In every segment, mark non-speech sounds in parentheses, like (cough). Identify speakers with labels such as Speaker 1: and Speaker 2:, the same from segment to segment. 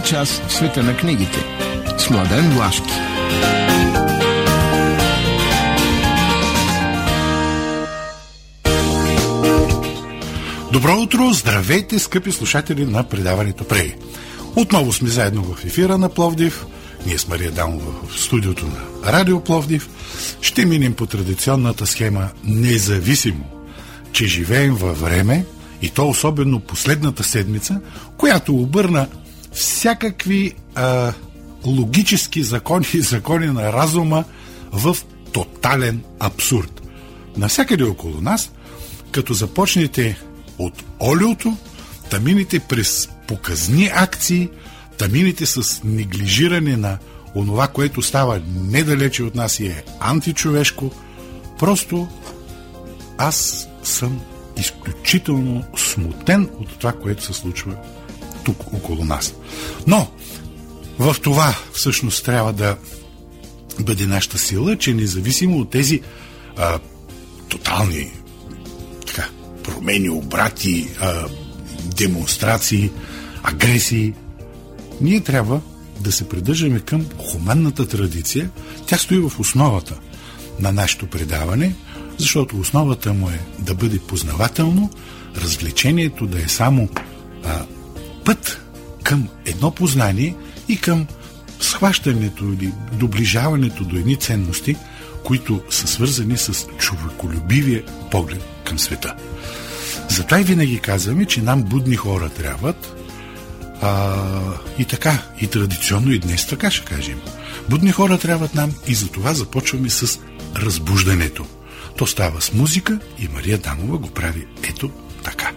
Speaker 1: Един час в света на книгите. С Младен Влашки.
Speaker 2: Добро утро! Здравейте, скъпи слушатели на предаването Преги. Отново сме заедно в ефира на Пловдив. Ние с Мария Дамова в студиото на Радио Пловдив. Ще минем по традиционната схема независимо, че живеем във време, и то особено последната седмица, която обърна всякакви а, логически закони и закони на разума в тотален абсурд. Навсякъде около нас, като започнете от олиото, тамините през показни акции, тамините с неглижиране на онова, което става недалече от нас и е античовешко, просто аз съм изключително смутен от това, което се случва тук около нас. Но в това всъщност трябва да бъде нашата сила, че независимо от тези а, тотални така, промени, обрати, а, демонстрации, агресии, ние трябва да се придържаме към хуманната традиция. Тя стои в основата на нашето предаване – защото основата му е да бъде познавателно, развлечението да е само а, път към едно познание и към схващането или доближаването до едни ценности, които са свързани с човеколюбивия поглед към света. Затова и винаги казваме, че нам будни хора трябват. А, и така, и традиционно и днес така ще кажем. Будни хора трябват нам и за това започваме с разбуждането. То става с музика и Мария Дамова го прави ето така.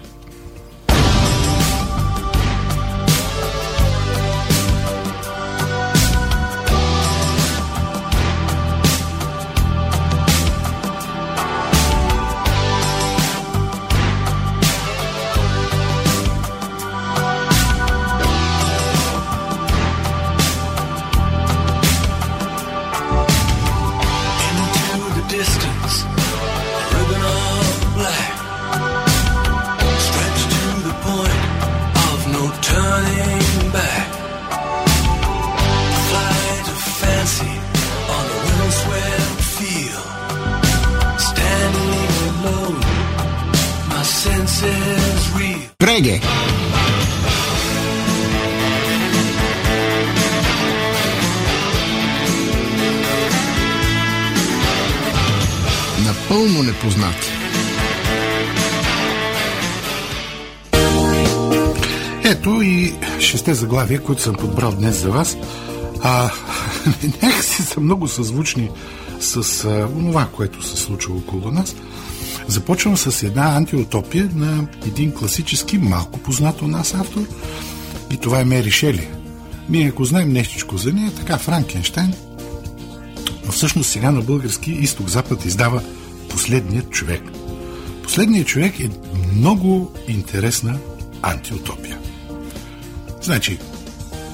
Speaker 1: Преге. Напълно непознати.
Speaker 2: Ето и шесте заглавия, които съм подбрал днес за вас. А, (laughs) някакси са много съзвучни с това, което се случва около нас. Започвам с една антиутопия на един класически, малко познат у нас автор и това е Мери Шели. Ние ако знаем нещичко за нея, така Франкенштайн, но всъщност сега на български изток-запад издава Последният човек. Последният човек е много интересна антиутопия. Значи,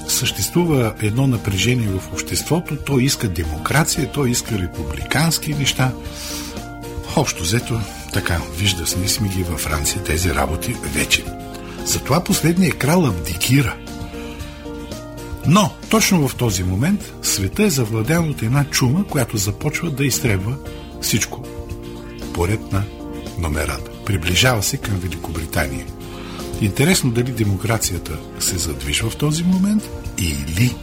Speaker 2: съществува едно напрежение в обществото, то иска демокрация, то иска републикански неща. Общо взето, така, вижда сме, ги във Франция тези работи вече. Затова последният крал абдикира. Но, точно в този момент, света е завладян от една чума, която започва да изтребва всичко. Поред на номерата. Приближава се към Великобритания. Интересно дали демокрацията се задвижва в този момент или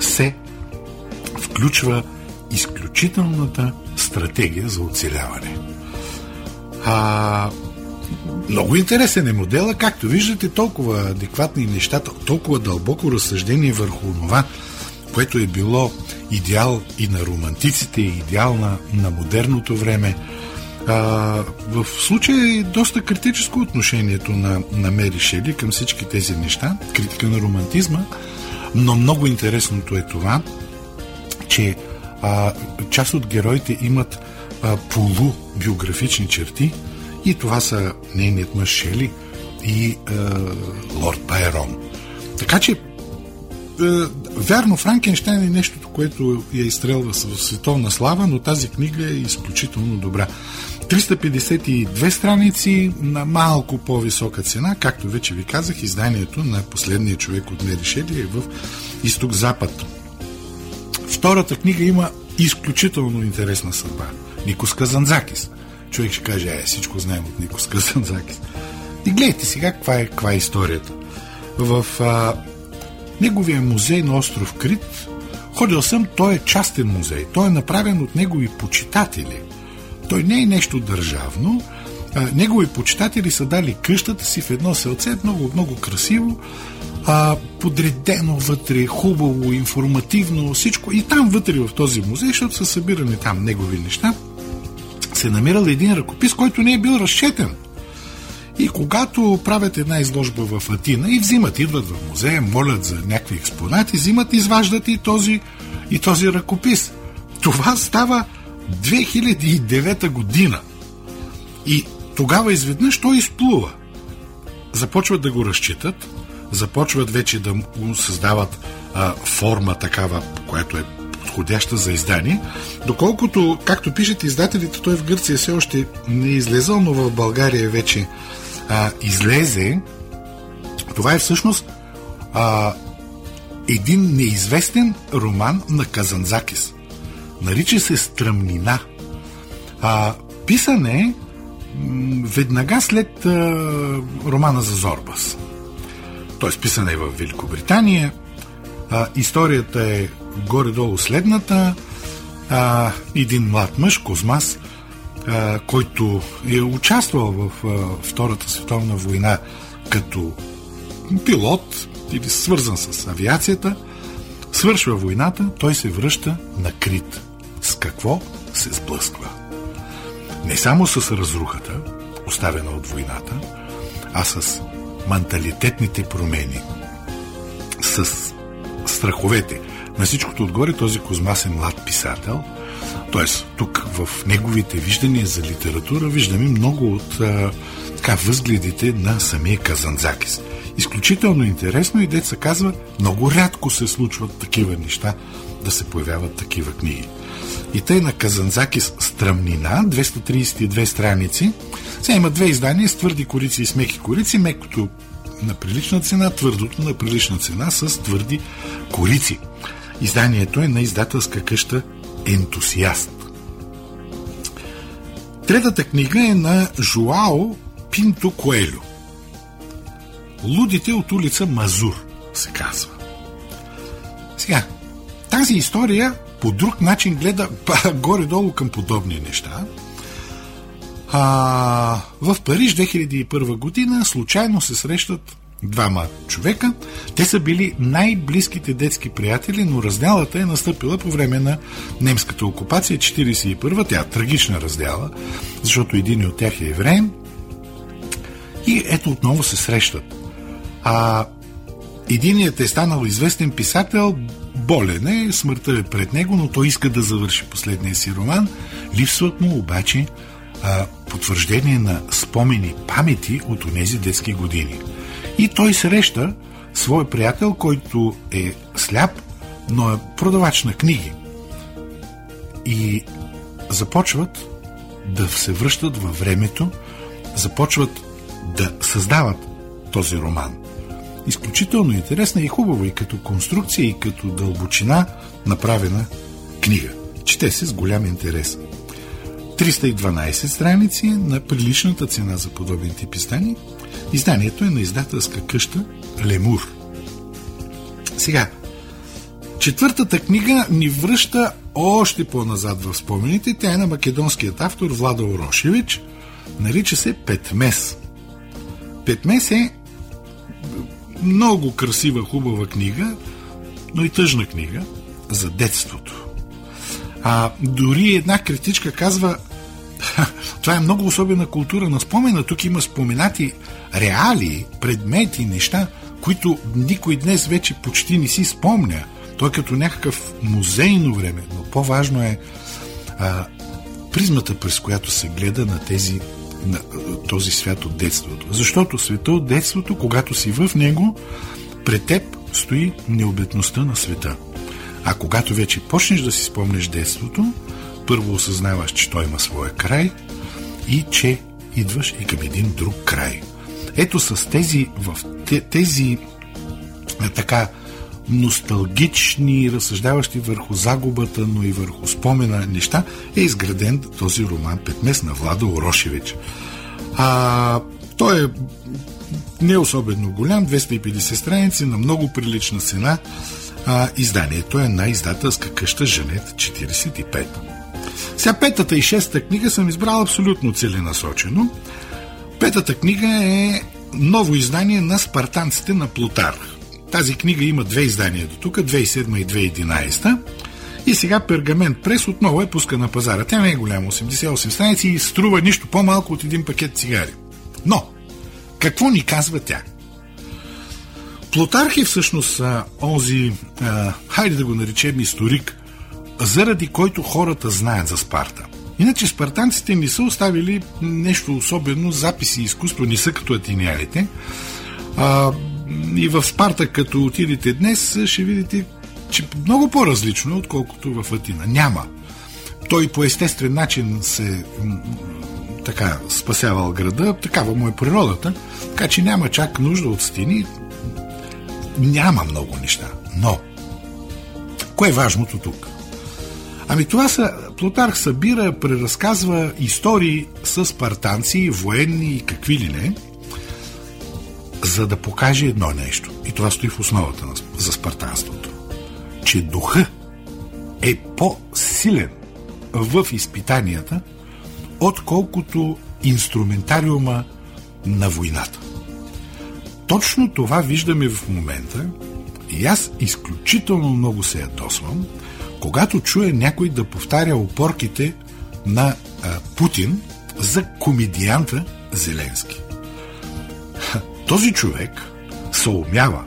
Speaker 2: се включва изключителната стратегия за оцеляване. А, много интересен е модела, както виждате, толкова адекватни нещата, толкова дълбоко разсъждение върху това, което е било идеал и на романтиците, идеал на, на модерното време. А, в случая е доста критическо отношението на, на Мери Шели към всички тези неща, критика на романтизма, но много интересното е това, че а, част от героите имат полубиографични черти и това са нейният мъж Шели и а, лорд Байрон. Така че вярно, Франкенштайн е нещото, което я изстрелва в световна слава, но тази книга е изключително добра. 352 страници на малко по-висока цена, както вече ви казах, изданието на последния човек от Мери Шели е в изток-запад. Втората книга има изключително интересна съдба. Никос Казанзакис. Човек ще каже, е, всичко знаем от Никос Казанзакис. И гледайте сега каква е, каква е историята. В а, неговия музей на остров Крит ходил съм, той е частен музей. Той е направен от негови почитатели. Той не е нещо държавно. А, негови почитатели са дали къщата си в едно селце, много, много красиво, а, подредено вътре, хубаво, информативно, всичко. И там вътре в този музей, защото са събирани там негови неща, се намирал един ръкопис, който не е бил разчетен. И когато правят една изложба в Атина и взимат, идват в музея, молят за някакви експонати, взимат, изваждат и този, и този ръкопис. Това става 2009 година. И тогава изведнъж той изплува. Започват да го разчитат, започват вече да му създават а, форма такава, която е подходяща за издание. Доколкото, както пишете издателите, той в Гърция все още не е излезъл, но в България вече а, излезе. Това е всъщност а, един неизвестен роман на Казанзакис. Нарича се Стръмнина. А, писан е веднага след а, романа за Зорбас. Той е писан е в Великобритания. А, историята е горе-долу следната. А, един млад мъж, Козмас, а, който е участвал в а, Втората световна война като пилот или свързан с авиацията, свършва войната, той се връща на Крит. С какво се сблъсква? Не само с разрухата, оставена от войната, а с менталитетните промени, с страховете. На всичкото отгоре този Козмас е млад писател, т.е. тук в неговите виждания за литература виждаме много от а, така, възгледите на самия Казанзакис. Изключително интересно и деца казва, много рядко се случват такива неща, да се появяват такива книги. И тъй на Казанзакис Стръмнина, 232 страници. Сега има две издания с твърди корици и с меки корици. Мекото на прилична цена, твърдото на прилична цена с твърди корици. Изданието е на издателска къща Ентусиаст. Третата книга е на Жуао Пинто Коелю. Лудите от улица Мазур се казва. Сега, тази история по друг начин гледа (laughs) горе-долу към подобни неща. А, в Париж 2001 година случайно се срещат двама човека. Те са били най-близките детски приятели, но разделата е настъпила по време на немската окупация 41 Тя е трагична раздяла, защото един от тях е евреен. И ето отново се срещат. А единият е станал известен писател, болен е, смъртта е пред него, но той иска да завърши последния си роман. Липсват му обаче а, потвърждение на спомени, памети от тези детски години. И той среща свой приятел, който е сляп, но е продавач на книги. И започват да се връщат във времето, започват да създават този роман. Изключително интересна и хубава и като конструкция, и като дълбочина направена книга. Чете се с голям интерес. 312 страници на приличната цена за подобен тип издание. Изданието е на издателска къща Лемур. Сега, четвъртата книга ни връща още по-назад в спомените. Тя е на македонският автор Влада Орошевич. Нарича се Петмес. Петмес е много красива, хубава книга, но и тъжна книга за детството. А дори една критичка казва, (laughs) това е много особена култура на спомена. Тук има споменати реали, предмети, неща, които никой днес вече почти не си спомня. Той е като някакъв музейно време, но по-важно е а, призмата, през която се гледа на тези на този свят от детството. Защото света от детството, когато си в него, пред теб стои необетността на света. А когато вече почнеш да си спомнеш детството, първо осъзнаваш, че той има своя край и че идваш и към един друг край. Ето с тези, в тези така носталгични, разсъждаващи върху загубата, но и върху спомена неща, е изграден този роман Петмес на Влада Орошевич. А, той е не особено голям, 250 страници, на много прилична цена. А, изданието е на издателска къща Женет 45. Сега петата и шеста книга съм избрал абсолютно целенасочено. Петата книга е ново издание на Спартанците на Плутарх. Тази книга има две издания до тук, 2007 и 2011. И сега Пергамент Прес отново е пуска на пазара. Тя не е голяма, 88 страници и струва нищо по-малко от един пакет цигари. Но, какво ни казва тя? Плутарх е всъщност а, онзи, а, хайде да го наречем историк, заради който хората знаят за Спарта. Иначе спартанците не са оставили нещо особено, записи и изкуство не са като атинялите. А, и в Спарта, като отидете днес, ще видите, че много по-различно, отколкото в Атина. Няма. Той по естествен начин се така спасявал града, такава му е природата, така че няма чак нужда от стени. Няма много неща. Но, кое е важното тук? Ами това са, Плутарх събира, преразказва истории с спартанци, военни и какви ли не, за да покаже едно нещо. И това стои в основата на, за спартанството. Че духа е по-силен в изпитанията, отколкото инструментариума на войната. Точно това виждаме в момента и аз изключително много се ядосвам, когато чуя някой да повтаря опорките на а, Путин за комедианта Зеленски. Този човек се умява,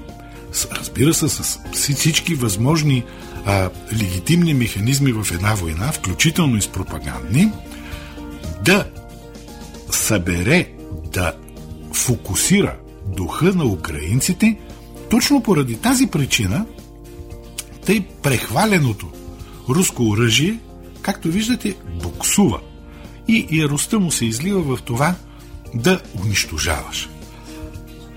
Speaker 2: разбира се, с всички възможни а, легитимни механизми в една война, включително и с пропагандни, да събере, да фокусира духа на украинците, точно поради тази причина, тъй прехваленото руско оръжие, както виждате, буксува. И яростта му се излива в това да унищожаваш.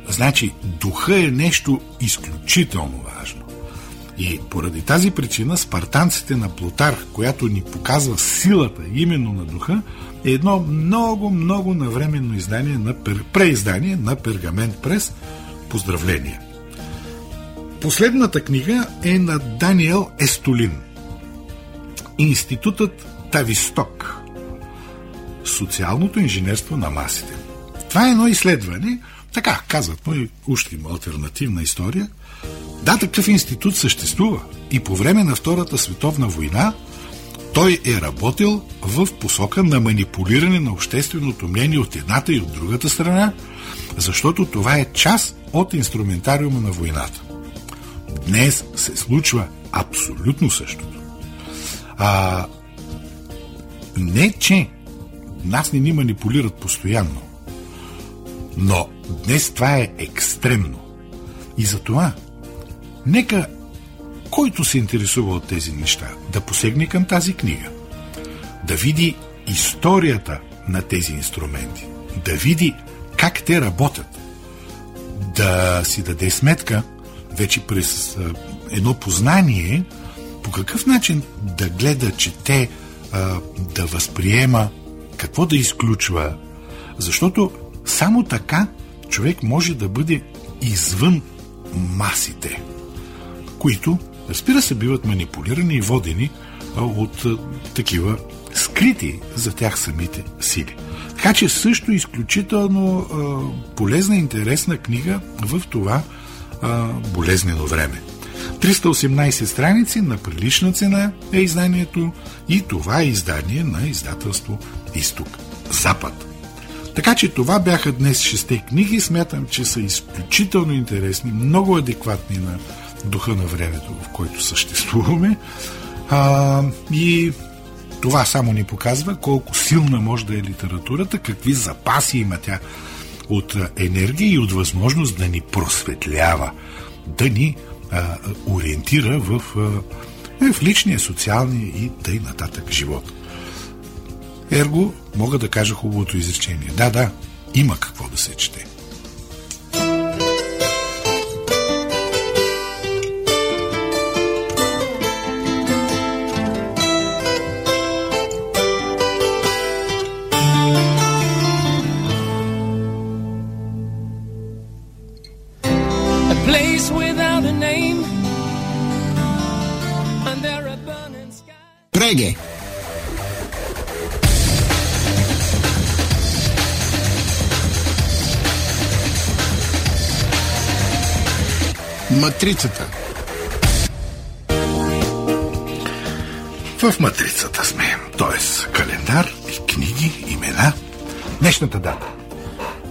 Speaker 2: Значи, духа е нещо изключително важно. И поради тази причина спартанците на Плутарх, която ни показва силата именно на духа, е едно много, много навременно издание на преиздание на Пергамент Прес. Поздравления! Последната книга е на Даниел Естолин. Институтът Тависток. Социалното инженерство на масите. Това е едно изследване, така казват му и има альтернативна история. Да, такъв институт съществува и по време на Втората световна война той е работил в посока на манипулиране на общественото мнение от едната и от другата страна, защото това е част от инструментариума на войната. Днес се случва абсолютно същото. А, не, че нас не ни манипулират постоянно, но днес това е екстремно. И затова, нека който се интересува от тези неща, да посегне към тази книга, да види историята на тези инструменти, да види как те работят, да си даде сметка вече през едно познание по какъв начин да гледа, чете, да възприема, какво да изключва. Защото само така човек може да бъде извън масите, които, разбира се, биват манипулирани и водени от такива скрити за тях самите сили. Така че също изключително полезна и интересна книга в това болезнено време. 318 страници на прилична цена е изданието и това е издание на издателство Изток Запад. Така че това бяха днес шесте книги. Смятам, че са изключително интересни, много адекватни на духа на времето, в който съществуваме. А, и това само ни показва колко силна може да е литературата, какви запаси има тя от енергия и от възможност да ни просветлява да ни а, ориентира в, а, в личния, социалния и тъй нататък живот. Ерго, мога да кажа хубавото изречение. Да, да, има какво да се чете.
Speaker 1: Преге. Матрицата.
Speaker 2: В матрицата сме, т.е. календар книги, имена. Днешната дата.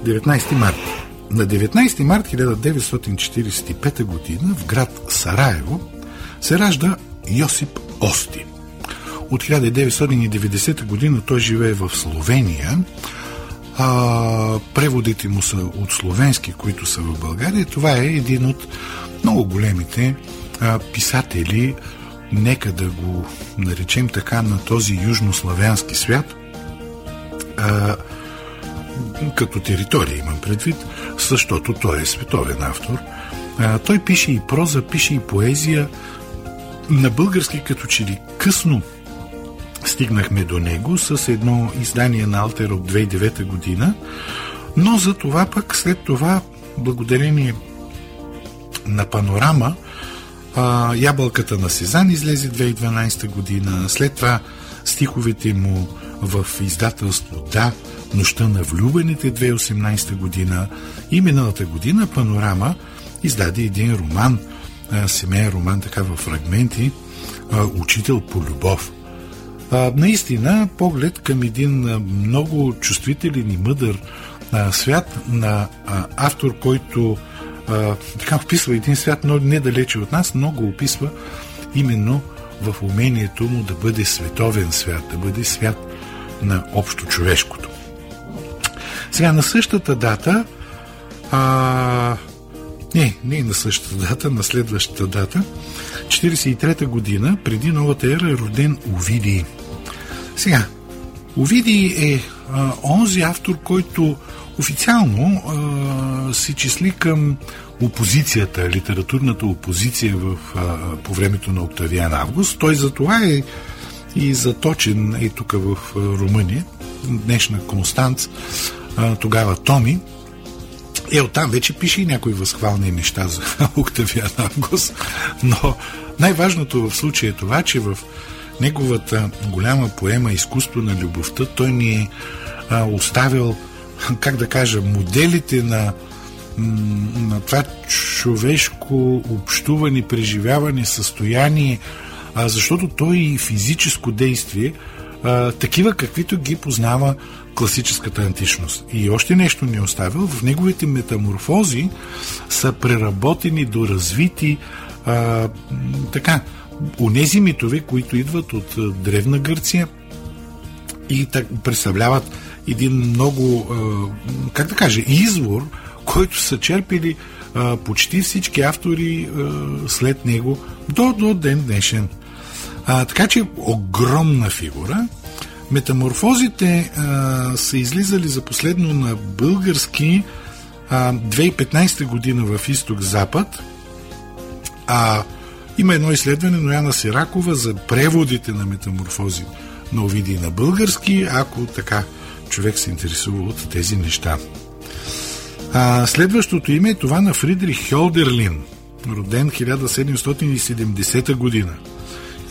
Speaker 2: 19 марта. На 19 март 1945 година в град Сараево се ражда Йосип Ости. От 1990 година той живее в Словения. А, преводите му са от словенски, които са в България. Това е един от много големите а, писатели, нека да го наречем така, на този южнославянски свят. А, като територия имам предвид, защото той е световен автор. А, той пише и проза, пише и поезия на български като че ли късно стигнахме до него с едно издание на Алтер от 2009 година, но за това пък след това, благодарение на панорама, а, Ябълката на Сезан излезе 2012 година, след това стиховете му в издателство Да, Нощта на влюбените 2018 година и миналата година Панорама издаде един роман, семейен роман така в фрагменти, Учител по любов. А, наистина, поглед към един много чувствителен и мъдър а, свят на а, автор, който а, така описва един свят, но недалече от нас, много описва именно в умението му да бъде световен свят, да бъде свят на общо човешкото. Сега на същата дата, а, не, не на същата дата, на следващата дата, 43-та година, преди новата ера, е роден Овидий. Сега, Овидий е а, онзи автор, който официално се числи към опозицията, литературната опозиция в, а, по времето на Октавиан Август. Той за това е и заточен и тук в Румъния, днешна Констанц, а, тогава Томи. Е, оттам вече пише и някои възхвални неща за (laughs) Октавиан Август, но най-важното в случая е това, че в неговата голяма поема Изкуство на любовта, той ни е а, оставил, как да кажа, моделите на, на това човешко общуване, преживяване, състояние, а, защото той и физическо действие, а, такива каквито ги познава класическата античност. И още нещо ни е оставил. В неговите метаморфози са преработени, доразвити а, така, онези митове, които идват от Древна Гърция и так, представляват един много, как да кажа, извор, който са черпили почти всички автори след него до, до ден днешен. А, така че огромна фигура. Метаморфозите а, са излизали за последно на български а, 2015 година в Изток-Запад, а има едно изследване на Яна Сиракова за преводите на метаморфози на Овидий на български, ако така човек се интересува от тези неща. А, следващото име е това на Фридрих Хьолдерлин, роден 1770 година.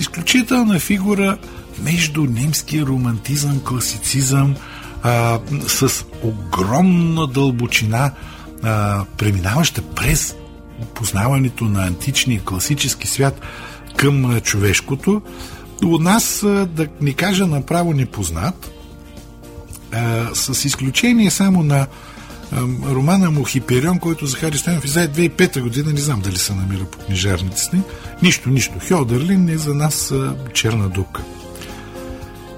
Speaker 2: Изключителна фигура между немския романтизъм, класицизъм, а, с огромна дълбочина, а, преминаваща през познаването на античния класически свят към човешкото, у нас, да ни кажа направо непознат, с изключение само на романа му Хиперион, който Захари Станов издаде 2005 година, не знам дали се намира по книжарниците. Нищо, нищо. Хьодърлин е за нас черна дупка.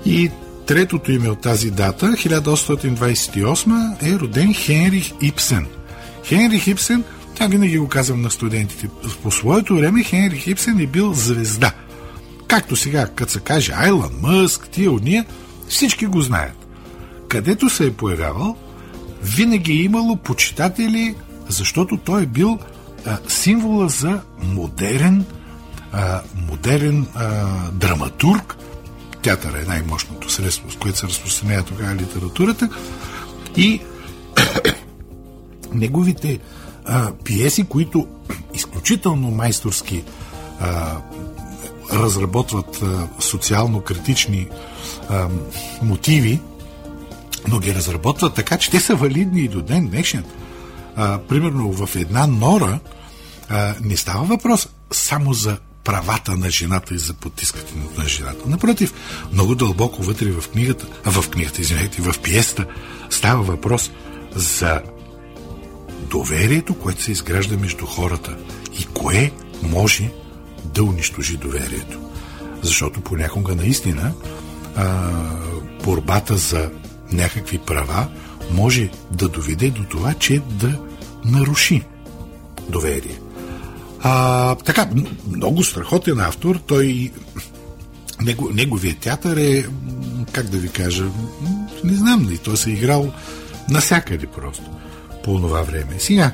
Speaker 2: И третото име от тази дата, 1828, е роден Хенрих Ипсен. Хенрих Ипсен Тя винаги го казвам на студентите. По своето време Хенри Ипсен е бил звезда. Както сега, като се каже Айлан Мъск, тия уния, всички го знаят. Където се е появявал, винаги е имало почитатели, защото той е бил а, символа за модерен, а, модерен а, драматург. Театър е най-мощното средство, с което се разпространява тогава литературата. И (coughs) неговите а, пиеси, които изключително майсторски а, разработват а, социално-критични а, мотиви, но ги разработват така, че те са валидни и до ден днешен. А, примерно в една нора а, не става въпрос само за правата на жената и за потискането на жената. Напротив, много дълбоко вътре в книгата, а в книгата, извинете, в пиеста става въпрос за доверието, което се изгражда между хората и кое може да унищожи доверието. Защото понякога наистина а, борбата за някакви права може да доведе до това, че да наруши доверие. А, така, много страхотен автор. Той него, неговият театър е, как да ви кажа, не знам, и той се е играл насякъде просто по това време. Сега,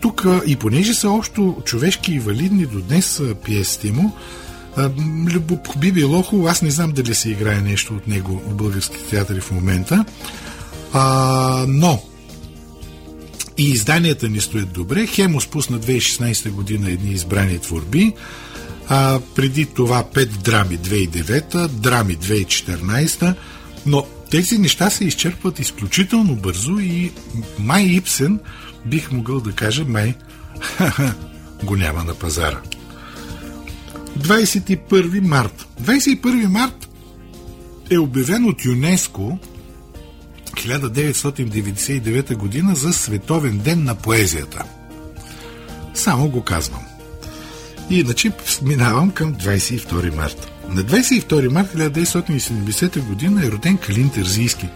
Speaker 2: тук и понеже са общо човешки и валидни до днес пиесите му, би било хубаво, аз не знам дали се играе нещо от него в български театри в момента, а, но и изданията ни стоят добре. Хемос пусна 2016 година едни избрани творби, а преди това 5 драми 2009, драми 2014, но тези неща се изчерпват изключително бързо и май Ипсен, бих могъл да кажа, май (laughs) го няма на пазара. 21 март. 21 март е обявен от ЮНЕСКО 1999 година за Световен ден на поезията. Само го казвам. Иначе минавам към 22 марта. На 22 марта 1970 година е роден Калин Терзийски.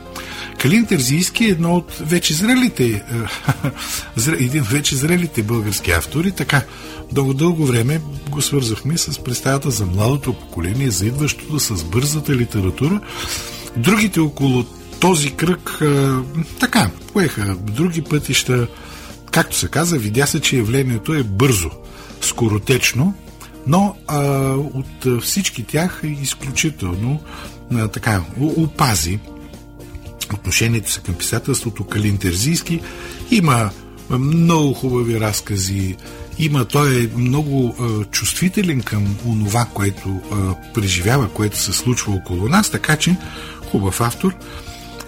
Speaker 2: Калин Терзийски е едно от вече зрелите, (laughs) един от вече зрелите български автори. Така, дълго дълго време го свързахме с представата за младото поколение, за идващото с бързата литература. Другите около този кръг така, поеха други пътища. Както се каза, видя се, че явлението е бързо, скоротечно, но а, от всички тях е изключително а, така, опази отношението си към писателството Калин Терзийски. Има много хубави разкази, има, той е много а, чувствителен към онова, което а, преживява, което се случва около нас, така че хубав автор.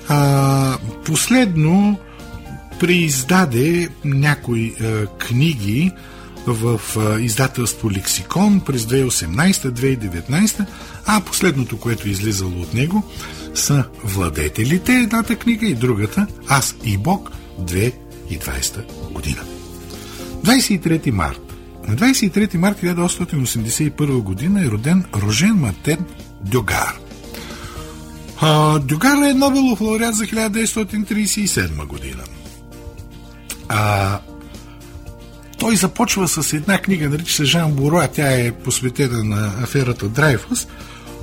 Speaker 2: А, последно преиздаде някои а, книги в издателство Лексикон през 2018-2019, а последното, което е излизало от него, са Владетелите, едната книга и другата Аз и Бог 2020 година. 23 март. На 23 март 1881 година е роден Рожен Матен Дюгар – а, Дюгар е Нобелов лауреат за 1937 година. А, той започва с една книга, нарича се Жан Буро, а тя е посветена на аферата Драйфус,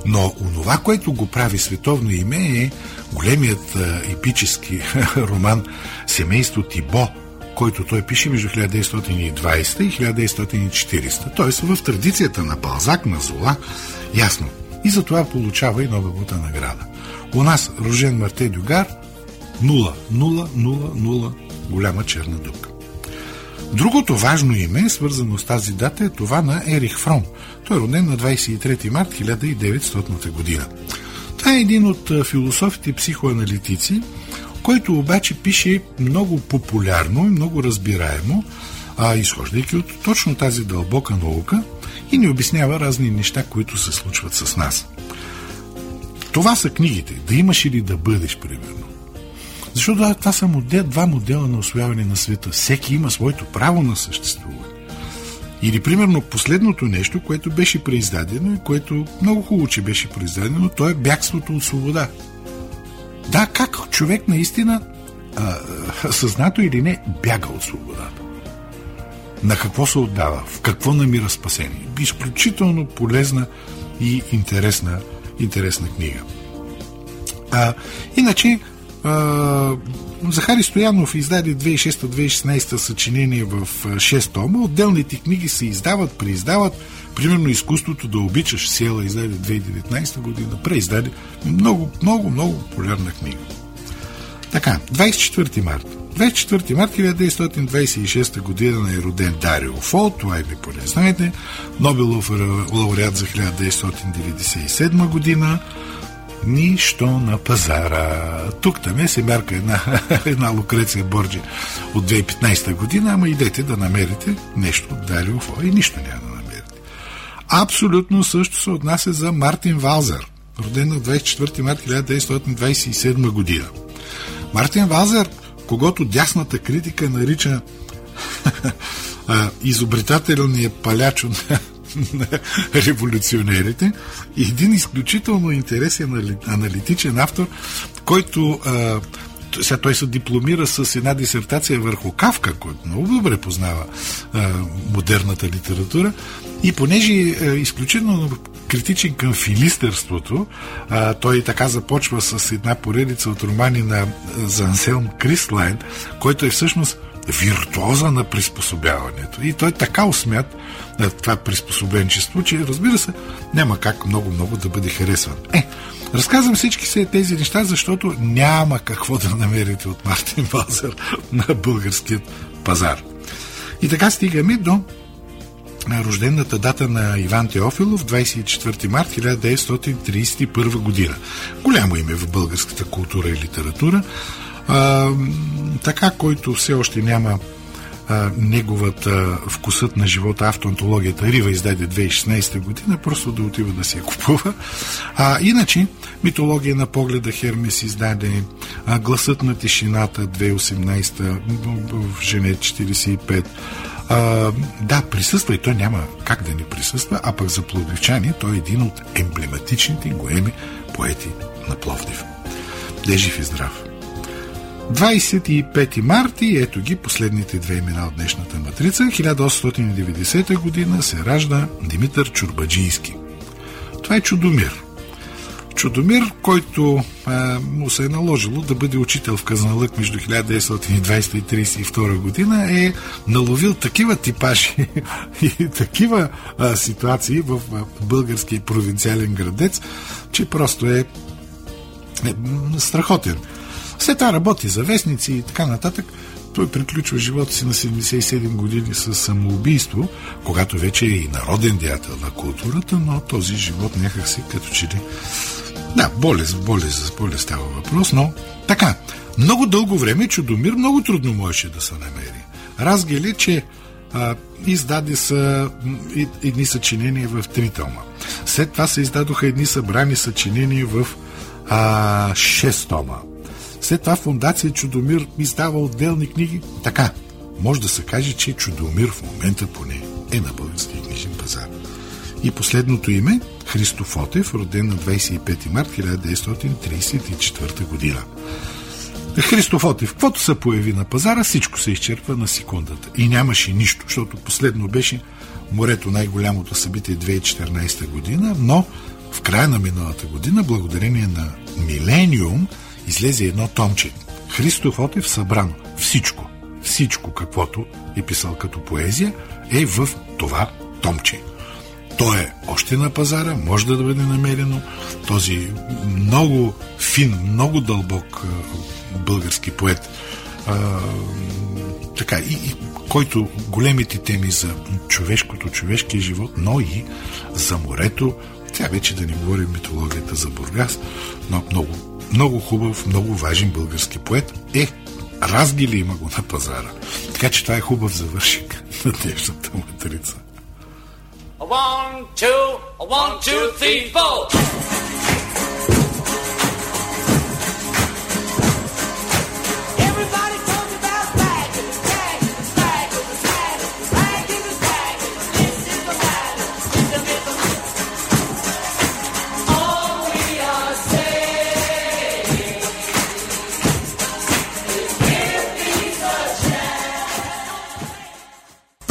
Speaker 2: но онова, което го прави световно име е големият епически (laughs) роман Семейство Тибо, който той пише между 1920 и 1940. Тоест в традицията на Балзак, на Зола, ясно. И за това получава и Нобеловата награда. У нас Рожен Марте Дюгар 0, 0, 0, 0, голяма черна дупка. Другото важно име, свързано с тази дата, е това на Ерих Фром. Той е роден на 23 март 1900 година. Това е един от философите психоаналитици, който обаче пише много популярно и много разбираемо, а изхождайки от точно тази дълбока наука и ни обяснява разни неща, които се случват с нас. Това са книгите. Да имаш или да бъдеш, примерно. Защото това са модел, два модела на освояване на света. Всеки има своето право на съществуване. Или, примерно, последното нещо, което беше преиздадено и което много хубаво, че беше преиздадено, то е бягството от свобода. Да, как човек наистина, а, съзнато или не, бяга от свободата. на какво се отдава, в какво намира спасение. Изключително полезна и интересна, интересна книга. А, иначе, Захари Стоянов издаде 2006-2016 съчинение в 6 тома. Отделните книги се издават, преиздават. Примерно изкуството да обичаш села издаде 2019 година, преиздаде много, много, много популярна книга. Така, 24 марта. 24 марта 1926 година е роден Дарио Фол, това и ви поне знаете, Нобелов лауреат за 1997 година, нищо на пазара. Тук там е се мярка една, (laughs) една Лукреция Борджи от 2015 година, ама идете да намерите нещо от Дарио Фол и нищо няма да намерите. Абсолютно също се отнася за Мартин Валзер, роден на 24 марта 1927 година. Мартин Валзер, когато дясната критика нарича (laughs) изобретателният паляч на, на революционерите и един изключително интересен аналитичен автор, който а, сега той се дипломира с една дисертация върху Кавка, който много добре познава а, модерната литература. И понеже е изключително критичен към филистърството, а, той така започва с една поредица от романи на Занселм Кристлайн, който е всъщност виртуоза на приспособяването. И той така усмят на това приспособенчество, че разбира се, няма как много-много да бъде харесван. Е, разказвам всички се тези неща, защото няма какво да намерите от Мартин Базър на българският пазар. И така стигаме до рождената дата на Иван Теофилов, 24 март 1931 година. Голямо име в българската култура и литература. А, така, който все още няма а, неговата вкусът на живота автоантологията Рива издаде 2016 година, просто да отива да си я купува. А, иначе, митология на погледа Хермес издаде а, Гласът на тишината 2018 в Жене 45 а, да, присъства и той няма как да не присъства, а пък за плодивчани той е един от емблематичните големи поети на Пловдив. Дежив и здрав! 25 марта и ето ги последните две имена от днешната матрица. 1890 година се ражда Димитър Чурбаджийски. Това е Чудомир. Чудомир, който а, му се е наложило да бъде учител в Казналък между 1920 и 1932 година, е наловил такива типажи (laughs) и такива а, ситуации в а, българския провинциален градец, че просто е, е страхотен. След това работи за вестници и така нататък. Той приключва живота си на 77 години с самоубийство, когато вече е и народен деятел на културата, но този живот някак си като че ли... Да, болест, болест, болест става въпрос, но така. Много дълго време Чудомир много трудно можеше да се намери. Разгели, че а, издаде са едни съчинения в три тома. След това се издадоха едни събрани съчинения в а, 6 тома. След това фундация Чудомир издава отделни книги. Така, може да се каже, че Чудомир в момента поне е на българския книжен пазар. И последното име Христо Фотев, роден на 25 март 1934 година. Христо Фотев, каквото се появи на пазара, всичко се изчерпва на секундата. И нямаше нищо, защото последно беше морето най-голямото събитие 2014 година, но в края на миналата година, благодарение на Милениум, излезе едно томче. Христо Фотев събрано. Всичко, всичко каквото е писал като поезия е в това томче. То е още на пазара, може да бъде намерено. Този много фин, много дълбок български поет, а, така, и, и който големите теми за човешкото, човешкия живот, но и за морето, тя вече да не говорим митологията за Бургас, но много много хубав, много важен български поет. Е, разгили има го на пазара. Така че това е хубав завършик (laughs) на днешната матрица. One, two, one, two, three, four.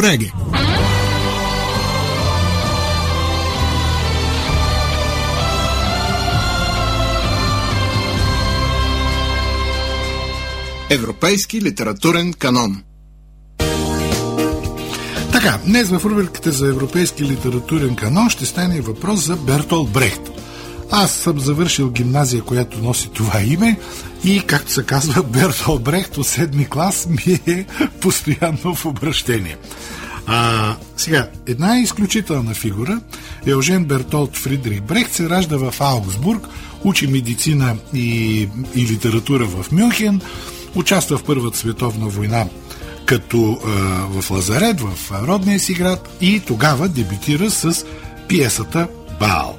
Speaker 1: Реге. Европейски литературен канон
Speaker 2: Така, днес в рубриката за европейски литературен канон ще стане въпрос за Бертол Брехт. Аз съм завършил гимназия, която носи това име и, както се казва, Бертол Брехт от седми клас ми е постоянно в обращение. А, сега, една изключителна фигура, Еожен Бертолт Фридрих Брехт, се ражда в Аугсбург, учи медицина и, и литература в Мюнхен, участва в Първата световна война като а, в Лазарет, в родния си град и тогава дебютира с пиесата Баал.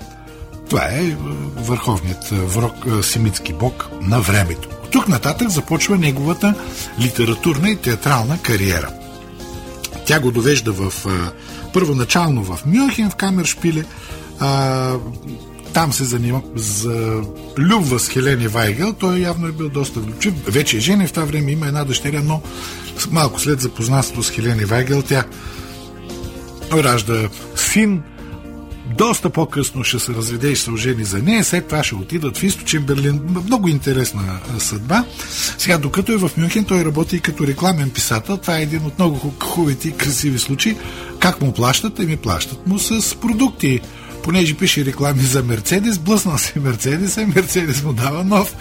Speaker 2: Това е върховният враг, семитски бог на времето. Тук нататък започва неговата литературна и театрална кариера. Тя го довежда в първоначално в Мюнхен, в Камершпиле, а, там се занима, за любва с Хелени Вайгел. Той явно е бил доста влюбчив. Вече е женен в това време, има една дъщеря, но малко след запознатството с Хелени Вайгел, тя ражда син, доста по-късно ще се разведе и се ожени за нея, след това ще отидат в източен Берлин. Много интересна съдба. Сега, докато е в Мюнхен, той работи и като рекламен писател. Това е един от много хубавите и красиви случаи. Как му плащат? Еми плащат му с продукти понеже пише реклами за Мерцедес, блъснал се Мерцедес, и Мерцедес му дава нов.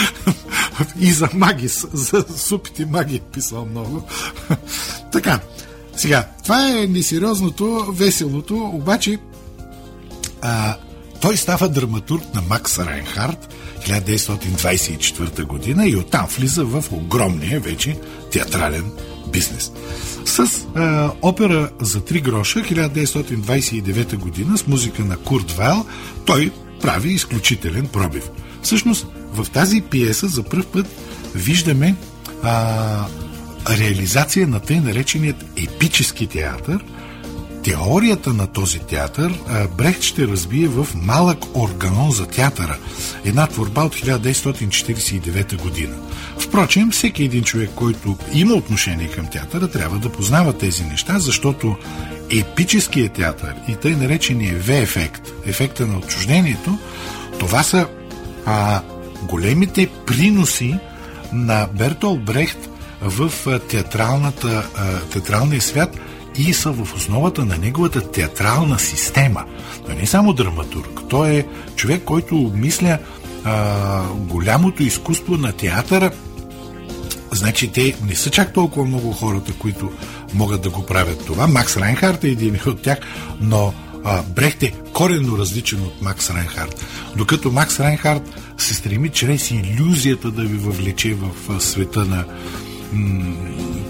Speaker 2: (laughs) и за Магис, за супите маги е писал много. (laughs) така, сега, това е несериозното, веселото, обаче а, той става драматург на Макс Райнхард 1924 година и оттам влиза в огромния вече театрален бизнес. С а, опера за три гроша 1929 година с музика на Курт Вайл той прави изключителен пробив. Всъщност в тази пиеса за първ път виждаме а, реализация на тъй нареченият епически театър – Теорията на този театър Брехт ще разбие в малък органон за театъра, една творба от 1949 година. Впрочем, всеки един човек, който има отношение към театъра, трябва да познава тези неща, защото епическият театър и тъй наречения В-ефект, ефекта на отчуждението, това са а, големите приноси на Бертол Брехт в театралната, театралния свят – и са в основата на неговата театрална система. Той не само драматург, той е човек, който обмисля а, голямото изкуство на театъра. Значи те не са чак толкова много хората, които могат да го правят това. Макс Райнхард е един от тях, но а, Брехт е коренно различен от Макс Райнхард. Докато Макс Райнхард се стреми чрез иллюзията да ви въвлече в света на м-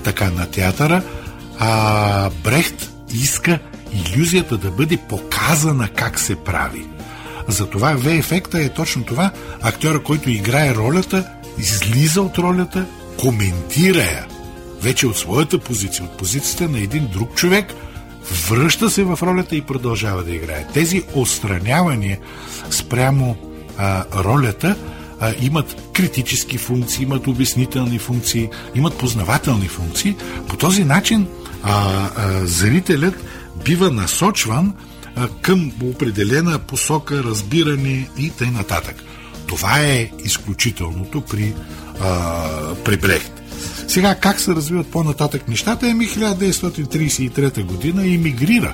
Speaker 2: така на театъра, а, Брехт иска иллюзията да бъде показана как се прави. Затова В-ефекта е точно това. Актьора, който играе ролята, излиза от ролята, коментира я. Вече от своята позиция, от позицията на един друг човек, връща се в ролята и продължава да играе. Тези отстранявания спрямо а, ролята а, имат критически функции, имат обяснителни функции, имат познавателни функции. По този начин а, а зрителят бива насочван а, към определена посока, разбиране и т.н. нататък. Това е изключителното при, а, при Брехт. Сега, как се развиват по-нататък нещата? Еми 1933 година иммигрира.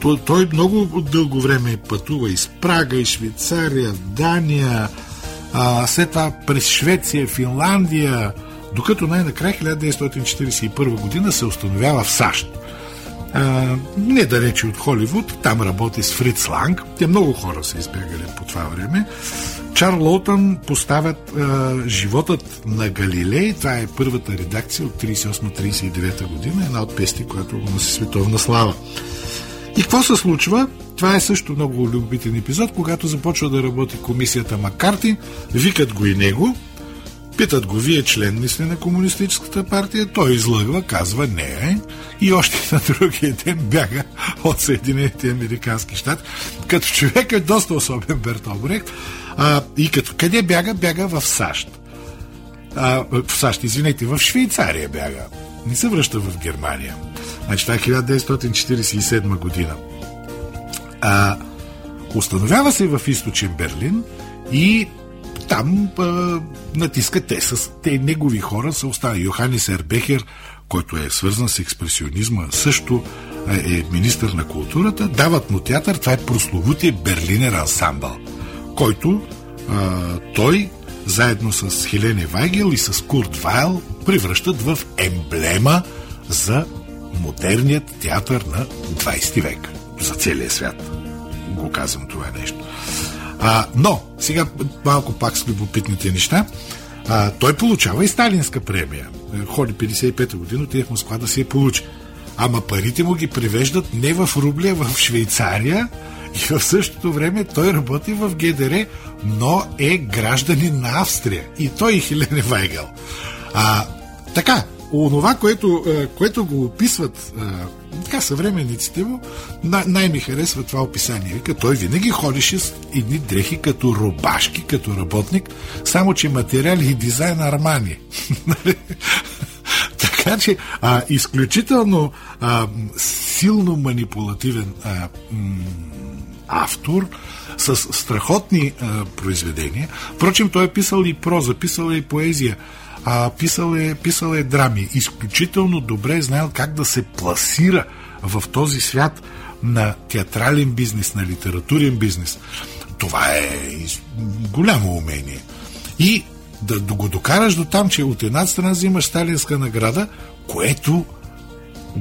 Speaker 2: Той, той много дълго време пътува из Прага, из Швейцария, Дания, а, след това през Швеция, Финландия, докато най-накрая 1941 година се установява в САЩ. А, не от Холивуд, там работи с Фриц Ланг. Те много хора са избягали по това време. Чарл Лоутън поставят а, животът на Галилей. Това е първата редакция от 38-39 година, една от пести, която го носи световна слава. И какво се случва? Това е също много любителен епизод, когато започва да работи комисията Маккарти, викат го и него, Питат го, вие член ли сте на Комунистическата партия? Той излъгва, казва не. И още на другия ден бяга от Съединените Американски щати. Като човек е доста особен Бертол Брехт. А, и като къде бяга? Бяга в САЩ. А, в САЩ, извинете, в Швейцария бяга. Не се връща в Германия. Значи това е 1947 година. А, установява се в източен Берлин и там а, натиска те с те негови хора са останали. Йоханис Ербехер, който е свързан с експресионизма, също е министър на културата, дават му театър, това е прословутия Берлинер ансамбъл, който а, той заедно с Хелене Вайгел и с Курт Вайл превръщат в емблема за модерният театър на 20 век. За целия свят. Го казвам това нещо. А, но, сега малко пак с любопитните неща. А, той получава и сталинска премия. Ходи 55-та година, отиде в Москва да си я получи. Ама парите му ги превеждат не в рубля, в Швейцария и в същото време той работи в ГДР, но е гражданин на Австрия. И той и Хелене Вайгел. А, така, онова, което, което го описват така съвременниците му, най- ми харесва това описание. Вика, той винаги ходеше с едни дрехи като робашки, като работник, само че материали и дизайн Армани. (laughs) така че а, изключително а, силно манипулативен а, м- автор, с страхотни а, произведения. Впрочем, той е писал и проза, писал е и поезия а, писал, е, писал е драми. Изключително добре е знаел как да се пласира в този свят на театрален бизнес, на литературен бизнес. Това е голямо умение. И да, го докараш до там, че от една страна взимаш сталинска награда, което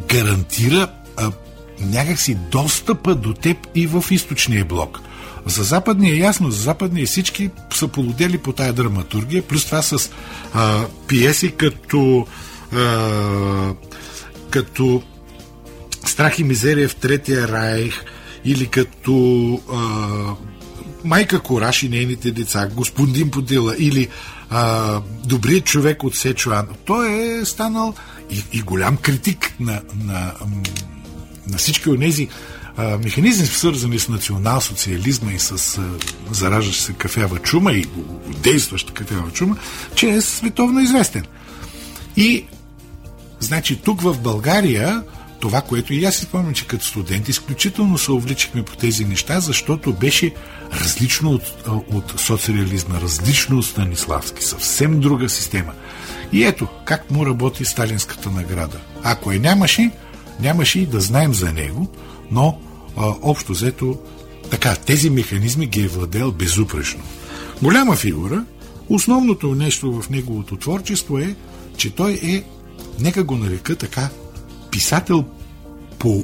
Speaker 2: гарантира а, някакси достъпа до теб и в източния блок. За западния е ясно, за западния всички са полудели по тая драматургия, плюс това с а, пиеси като а, като Страх и мизерия в Третия райх или като а, Майка Кораш и нейните деца, Господин Подила или а, Добрият човек от Сечуан. Той е станал и, и голям критик на, на, на всички от тези механизми, свързани с национал-социализма и с заражаща се кафява чума и действаща кафява чума, че е световно известен. И, значи, тук в България това, което и аз си спомням, че като студент изключително се увличахме по тези неща, защото беше различно от, от социализма, различно от Станиславски, съвсем друга система. И ето, как му работи сталинската награда. Ако я нямаше, нямаше и да знаем за него, но а, общо взето така, тези механизми ги е владел безупречно. Голяма фигура, основното нещо в неговото творчество е, че той е, нека го нарека така, писател по,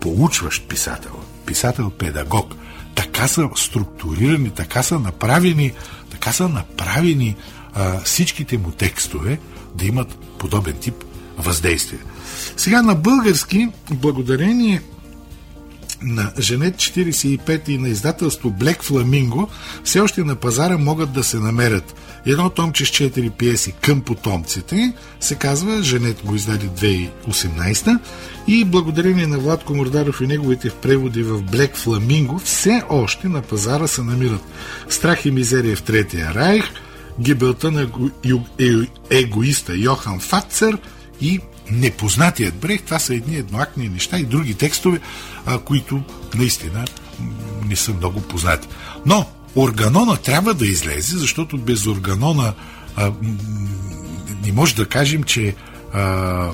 Speaker 2: поучващ писател, писател-педагог. Така са структурирани, така са направени, така са направени а, всичките му текстове да имат подобен тип въздействие. Сега на български, благодарение на Женет 45 и на издателство Black Flamingo все още на пазара могат да се намерят. Едно томче с 4 пиеси към потомците, се казва, Женет го издаде 2018 и благодарение на Владко Мордаров и неговите преводи в Black Flamingo все още на пазара се намират. Страх и мизерия в Третия райх, Гибелта на егоиста Йохан Фацер и непознатият брег, това са едни едноактни неща и други текстове, а, които наистина не са много познати. Но органона трябва да излезе, защото без органона а, не може да кажем, че а,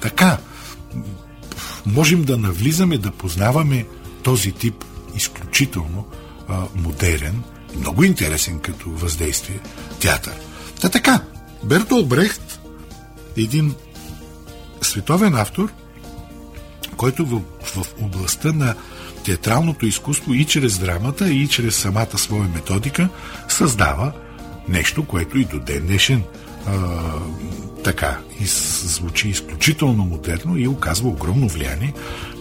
Speaker 2: така можем да навлизаме, да познаваме този тип изключително а, модерен, много интересен като въздействие театър. Та така, Бертол Брехт, един световен автор, който в, в областта на театралното изкуство и чрез драмата, и чрез самата своя методика създава нещо, което и до ден днешен а, така и звучи изключително модерно и оказва огромно влияние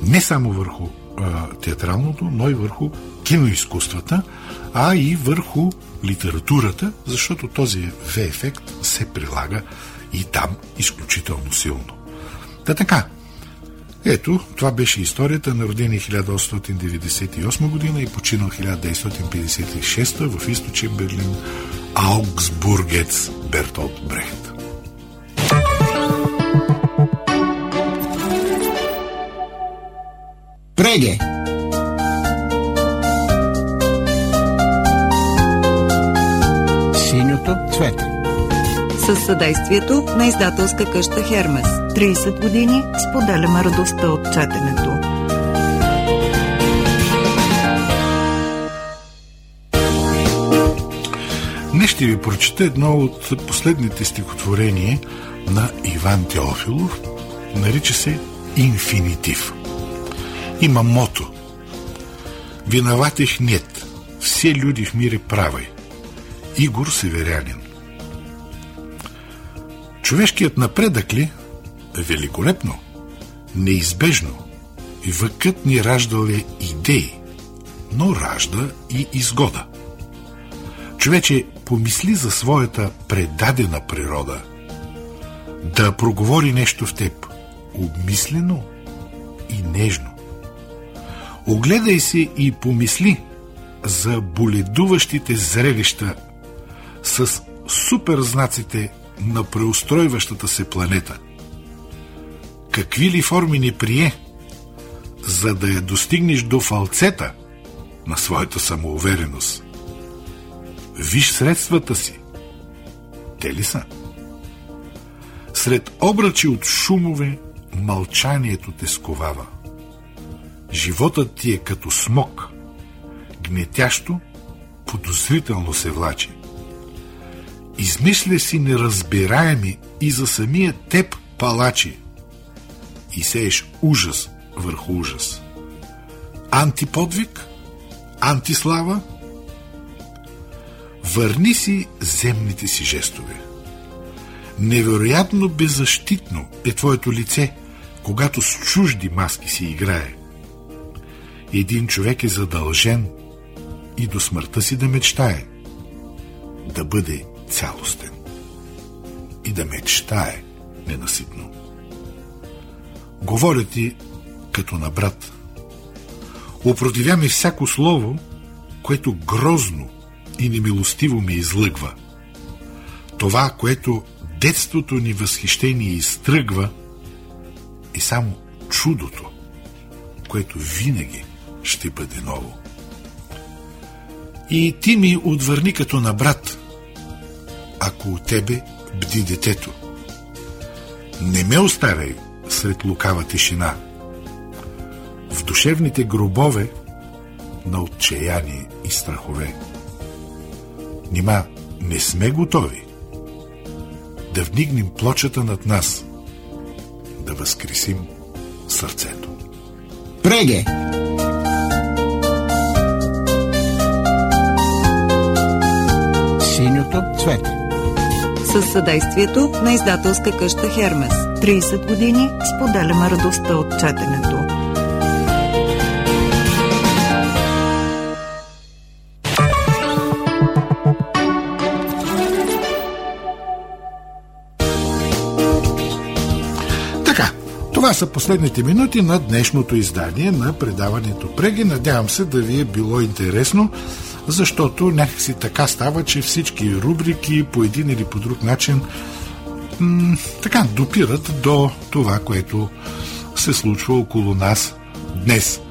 Speaker 2: не само върху а, театралното, но и върху киноизкуствата, а и върху литературата, защото този В-ефект се прилага и там изключително силно. Та така. Ето, това беше историята на родени 1898 година и починал 1956 в източен Берлин Аугсбургец Бертолд Брехт.
Speaker 1: Преге! Синьото цвете
Speaker 3: Със съдействието на издателска къща Хермес. 30 години споделяме радостта от четенето.
Speaker 2: Днес ще ви прочета едно от последните стихотворения на Иван Теофилов. Нарича се Инфинитив. Има мото. Виноватых нет. Все люди в мире правы. Игор Северянин. Човешкият напредък ли? Великолепно. Неизбежно. Въкът ни раждал е идеи, но ражда и изгода. Човече помисли за своята предадена природа. Да проговори нещо в теб, обмислено и нежно. Огледай се и помисли за боледуващите зрелища с суперзнаците на преустройващата се планета. Какви ли форми ни прие, за да я достигнеш до фалцета на своята самоувереност? Виж средствата си. Те ли са? Сред обръчи от шумове, мълчанието те сковава. Животът ти е като смок, гнетящо, подозрително се влачи. Измисля си неразбираеми и за самия теб палачи и сееш ужас върху ужас. Антиподвиг? Антислава? Върни си земните си жестове. Невероятно беззащитно е твоето лице, когато с чужди маски си играе. Един човек е задължен и до смъртта си да мечтае, да бъде цялостен и да мечтае ненаситно. Говоря ти като на брат. Опротивя ми всяко слово, което грозно и немилостиво ми излъгва. Това, което детството ни възхищение изтръгва, е само чудото, което винаги ще бъде ново. И ти ми отвърни като на брат, ако от тебе бди детето. Не ме оставяй сред лукава тишина. В душевните гробове на отчаяние и страхове. Нима не сме готови да вдигнем плочата над нас, да възкресим сърцето.
Speaker 1: Преге! Синьото цвете
Speaker 3: Със съдействието на издателска къща Хермес. 30 години споделяме радостта от четенето.
Speaker 2: Това са последните минути на днешното издание на предаването Преги. Надявам се да ви е било интересно, защото някакси така става, че всички рубрики по един или по друг начин м- така допират до това, което се случва около нас днес.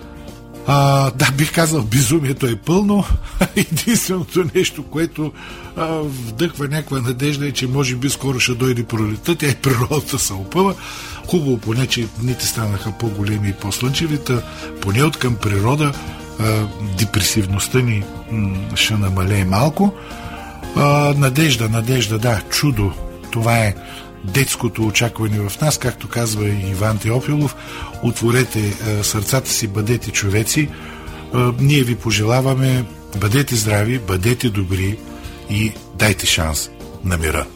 Speaker 2: А, да, бих казал, безумието е пълно. (laughs) Единственото нещо, което а, вдъхва някаква надежда е, че може би скоро ще дойде пролета, тя и природата се опъва. Хубаво поне, че дните станаха по-големи и по-слънчевите, поне от към природа депресивността ни ще намалее малко. Надежда, надежда, да, чудо. Това е детското очакване в нас, както казва и Иван Теофилов. Отворете а, сърцата си, бъдете човеци. А, ние ви пожелаваме, бъдете здрави, бъдете добри и дайте шанс на мира.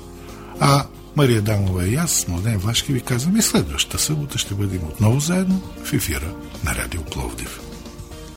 Speaker 2: А Мария Дамова и аз, Младен Влашки, ви казваме следващата събота ще бъдем отново заедно в ефира на Радио Пловдив.